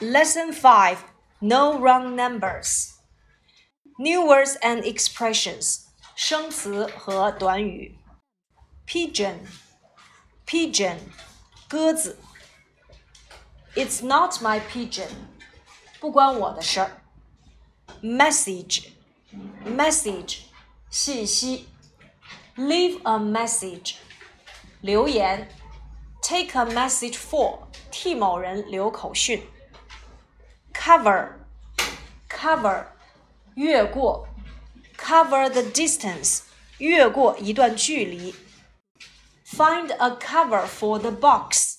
Lesson 5 No Wrong Numbers. New words and expressions. 生词和短语。Pigeon, pigeon, 鸽子。It's not my pigeon. 不关我的事儿。Message, message, 信息。Leave a message. 留言。Take a message for. 替某人留口讯。 cover cover 越过 cover the distance 越过一段距离 find a cover for the box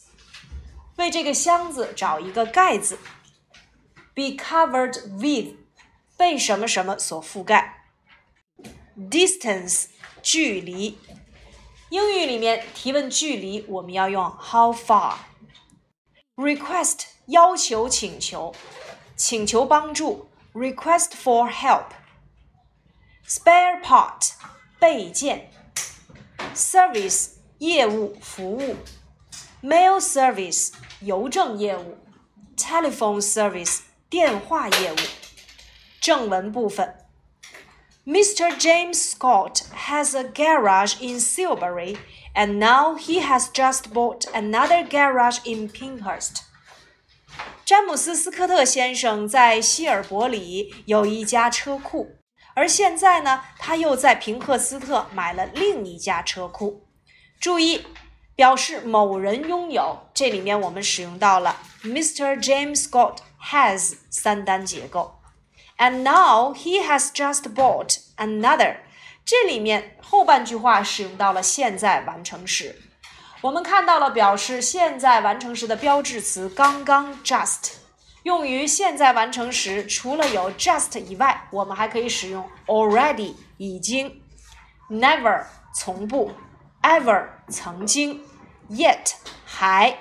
为这个箱子找一个盖子 be covered with 被什么什么所覆盖 distance 距离英语里面提问距离我们要用 how far request 要求请求 请求帮助，request for help。spare part 备件，service 业务服务，mail service 邮政业务，telephone service 电话业务。正文部分，Mr. James Scott has a garage in Silbury, and now he has just bought another garage in Pinehurst. 詹姆斯·斯科特先生在希尔伯里有一家车库，而现在呢，他又在平克斯特买了另一家车库。注意，表示某人拥有，这里面我们使用到了 Mr. James Scott has 三单结构，and now he has just bought another。这里面后半句话使用到了现在完成时。我们看到了表示现在完成时的标志词刚刚 just，用于现在完成时，除了有 just 以外，我们还可以使用 already 已经，never 从不，ever 曾经，yet 还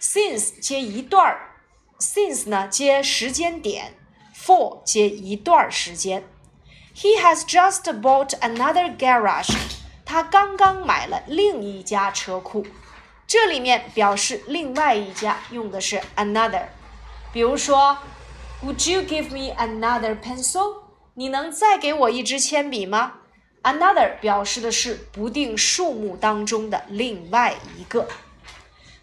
，since 接一段儿，since 呢接时间点，for 接一段时间。He has just bought another garage. 他刚刚买了另一家车库，这里面表示另外一家用的是 another。比如说，Would you give me another pencil？你能再给我一支铅笔吗？Another 表示的是不定数目当中的另外一个。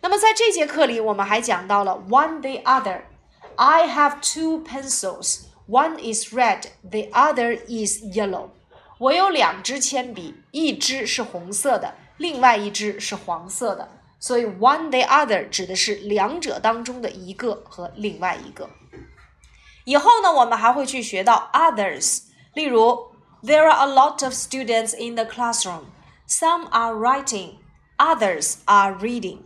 那么在这节课里，我们还讲到了 one the other。I have two pencils. One is red, the other is yellow. 我有两支铅笔，一支是红色的，另外一支是黄色的。所以 one the other 指的是两者当中的一个和另外一个。以后呢，我们还会去学到 others。例如，There are a lot of students in the classroom. Some are writing, others are reading.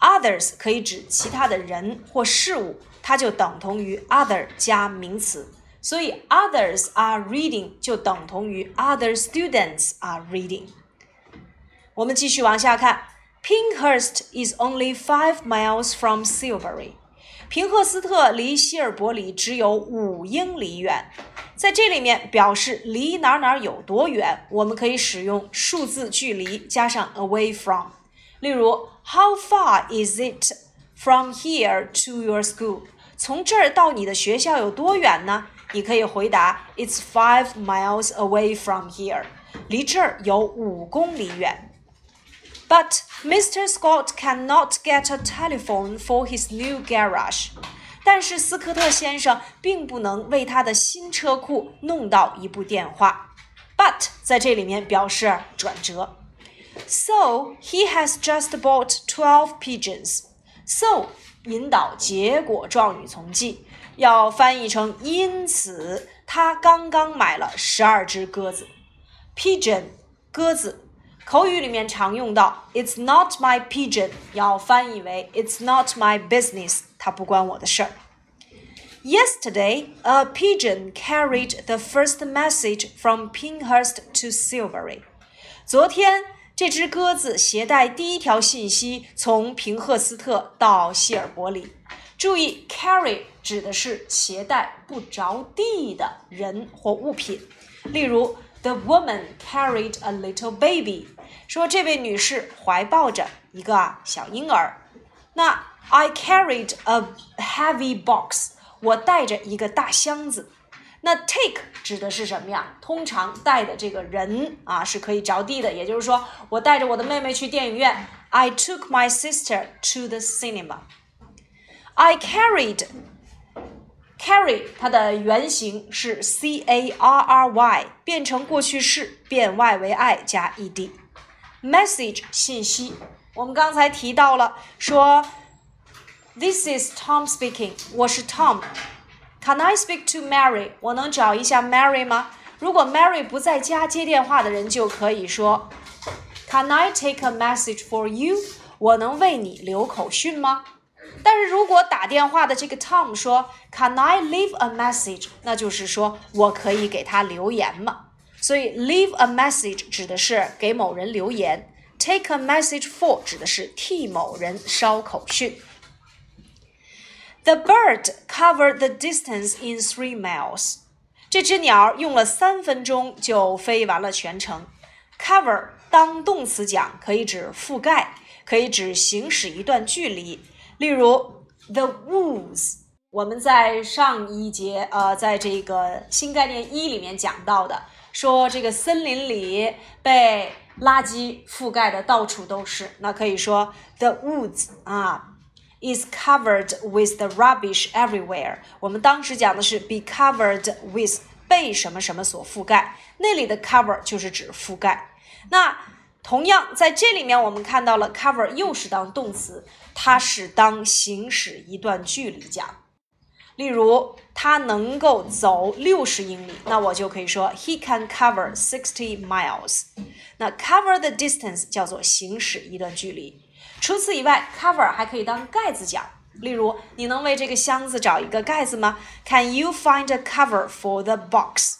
Others 可以指其他的人或事物，它就等同于 other 加名词。所以 others are reading 就等同于 other students are reading。我们继续往下看，Pinhurst is only five miles from Silbury。平赫斯特离希尔伯里只有五英里远。在这里面表示离哪哪有多远，我们可以使用数字距离加上 away from。例如，How far is it from here to your school？从这儿到你的学校有多远呢？你可以回答：It's five miles away from here，离这儿有五公里远。But Mr. Scott cannot get a telephone for his new garage。但是斯科特先生并不能为他的新车库弄到一部电话。But 在这里面表示转折。So he has just bought twelve pigeons. So 引导结果状语从句。 要翻译成因此，他刚刚买了十二只鸽子。Pigeon，鸽子，口语里面常用到。It's not my pigeon，要翻译为 It's not my business，它不关我的事儿。Yesterday, a pigeon carried the first message from Pinehurst to Silbury。昨天，这只鸽子携带第一条信息从平赫斯特到希尔伯里。 注意，carry 指的是携带不着地的人或物品。例如，The woman carried a little baby，说这位女士怀抱着一个小婴儿。那 I carried a heavy box. 我带着一个大箱子。那 take 指的是什么呀？通常带的这个人啊是可以着地的，也就是说，我带着我的妹妹去电影院。I took my sister to the cinema. I carried carry 它的原型是 c a r r y，变成过去式变 y 为 i 加 e d。Message 信息，我们刚才提到了说，This is Tom speaking，我是 Tom。Can I speak to Mary？我能找一下 Mary 吗？如果 Mary 不在家接电话的人就可以说，Can I take a message for you？我能为你留口讯吗？ 但是如果打电话的这个 Tom 说，Can I leave a message？那就是说我可以给他留言吗？所以 leave a message 指的是给某人留言，take a message for 指的是替某人捎口讯。The bird covered the distance in three miles. 这只鸟用了三分钟就飞完了全程。Cover 当动词讲，可以指覆盖，可以指行驶一段距离。例如，the woods，我们在上一节呃，在这个新概念一里面讲到的，说这个森林里被垃圾覆盖的到处都是，那可以说 the woods 啊。is covered with the rubbish everywhere。我们当时讲的是 be covered with 被什么什么所覆盖，那里的 cover 就是指覆盖。那同样在这里面，我们看到了 cover 又是当动词，它是当行驶一段距离讲。例如，他能够走六十英里，那我就可以说 he can cover sixty miles。那 cover the distance 叫做行驶一段距离。除此以外，cover 还可以当盖子讲。例如，你能为这个箱子找一个盖子吗？Can you find a cover for the box?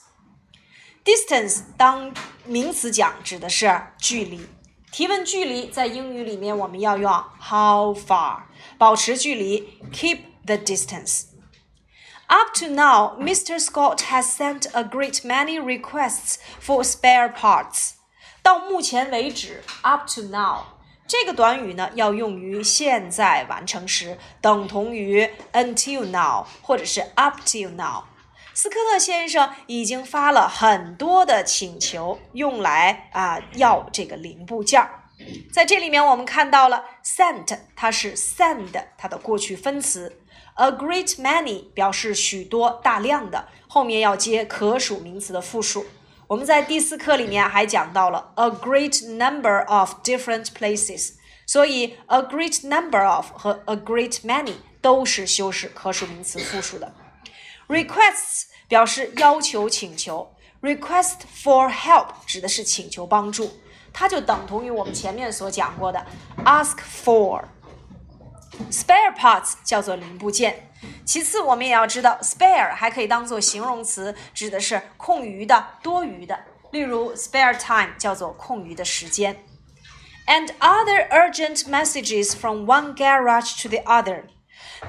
Distance 当名词讲，指的是距离。提问距离在英语里面我们要用 how far，保持距离，keep the distance。Up to now, Mr. Scott has sent a great many requests for spare parts. 到目前为止，up to now。这个短语呢，要用于现在完成时，等同于 until now 或者是 up till now。 斯科特先生已经发了很多的请求，用来啊要这个零部件儿。在这里面，我们看到了 sent，它是 send 它的过去分词；a great many 表示许多、大量的，后面要接可数名词的复数。我们在第四课里面还讲到了 a great number of different places，所以 a great number of 和 a great many 都是修饰可数名词复数的。requests 表示要求、请求，request for help 指的是请求帮助，它就等同于我们前面所讲过的 ask for。spare parts 叫做零部件。其次，我们也要知道，spare 还可以当做形容词，指的是空余的、多余的。例如，spare time 叫做空余的时间。And other urgent messages from one garage to the other。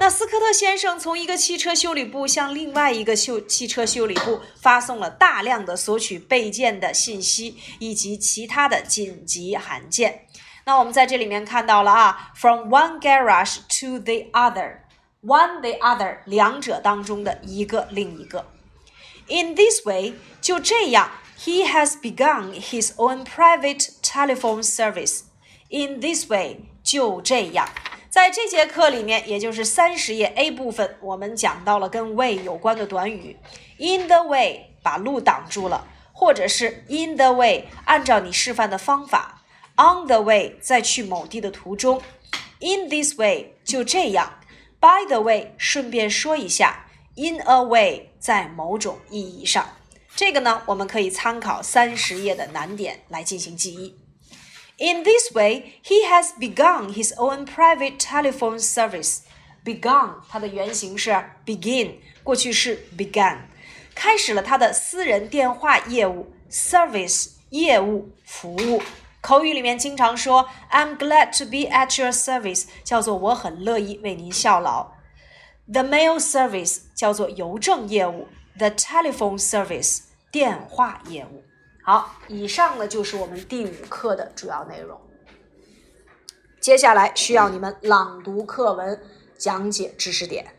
那斯科特先生从一个汽车修理部向另外一个修汽车修理部发送了大量的索取备件的信息以及其他的紧急函件。那我们在这里面看到了啊，from one garage to the other。one the other 两者当中的一个另一个。In this way，就这样，he has begun his own private telephone service. In this way，就这样，在这节课里面，也就是三十页 A 部分，我们讲到了跟 way 有关的短语。In the way，把路挡住了，或者是 in the way，按照你示范的方法。On the way，在去某地的途中。In this way，就这样。By the way，顺便说一下，in a way，在某种意义上，这个呢，我们可以参考三十页的难点来进行记忆。In this way, he has begun his own private telephone service. Begun，它的原型是 begin，过去式 began，开始了他的私人电话业务 service，业务服务。口语里面经常说 "I'm glad to be at your service"，叫做我很乐意为您效劳。The mail service 叫做邮政业务，the telephone service 电话业务。 好，以上呢就是我们第五课的主要内容。接下来需要你们朗读课文。讲解知识点。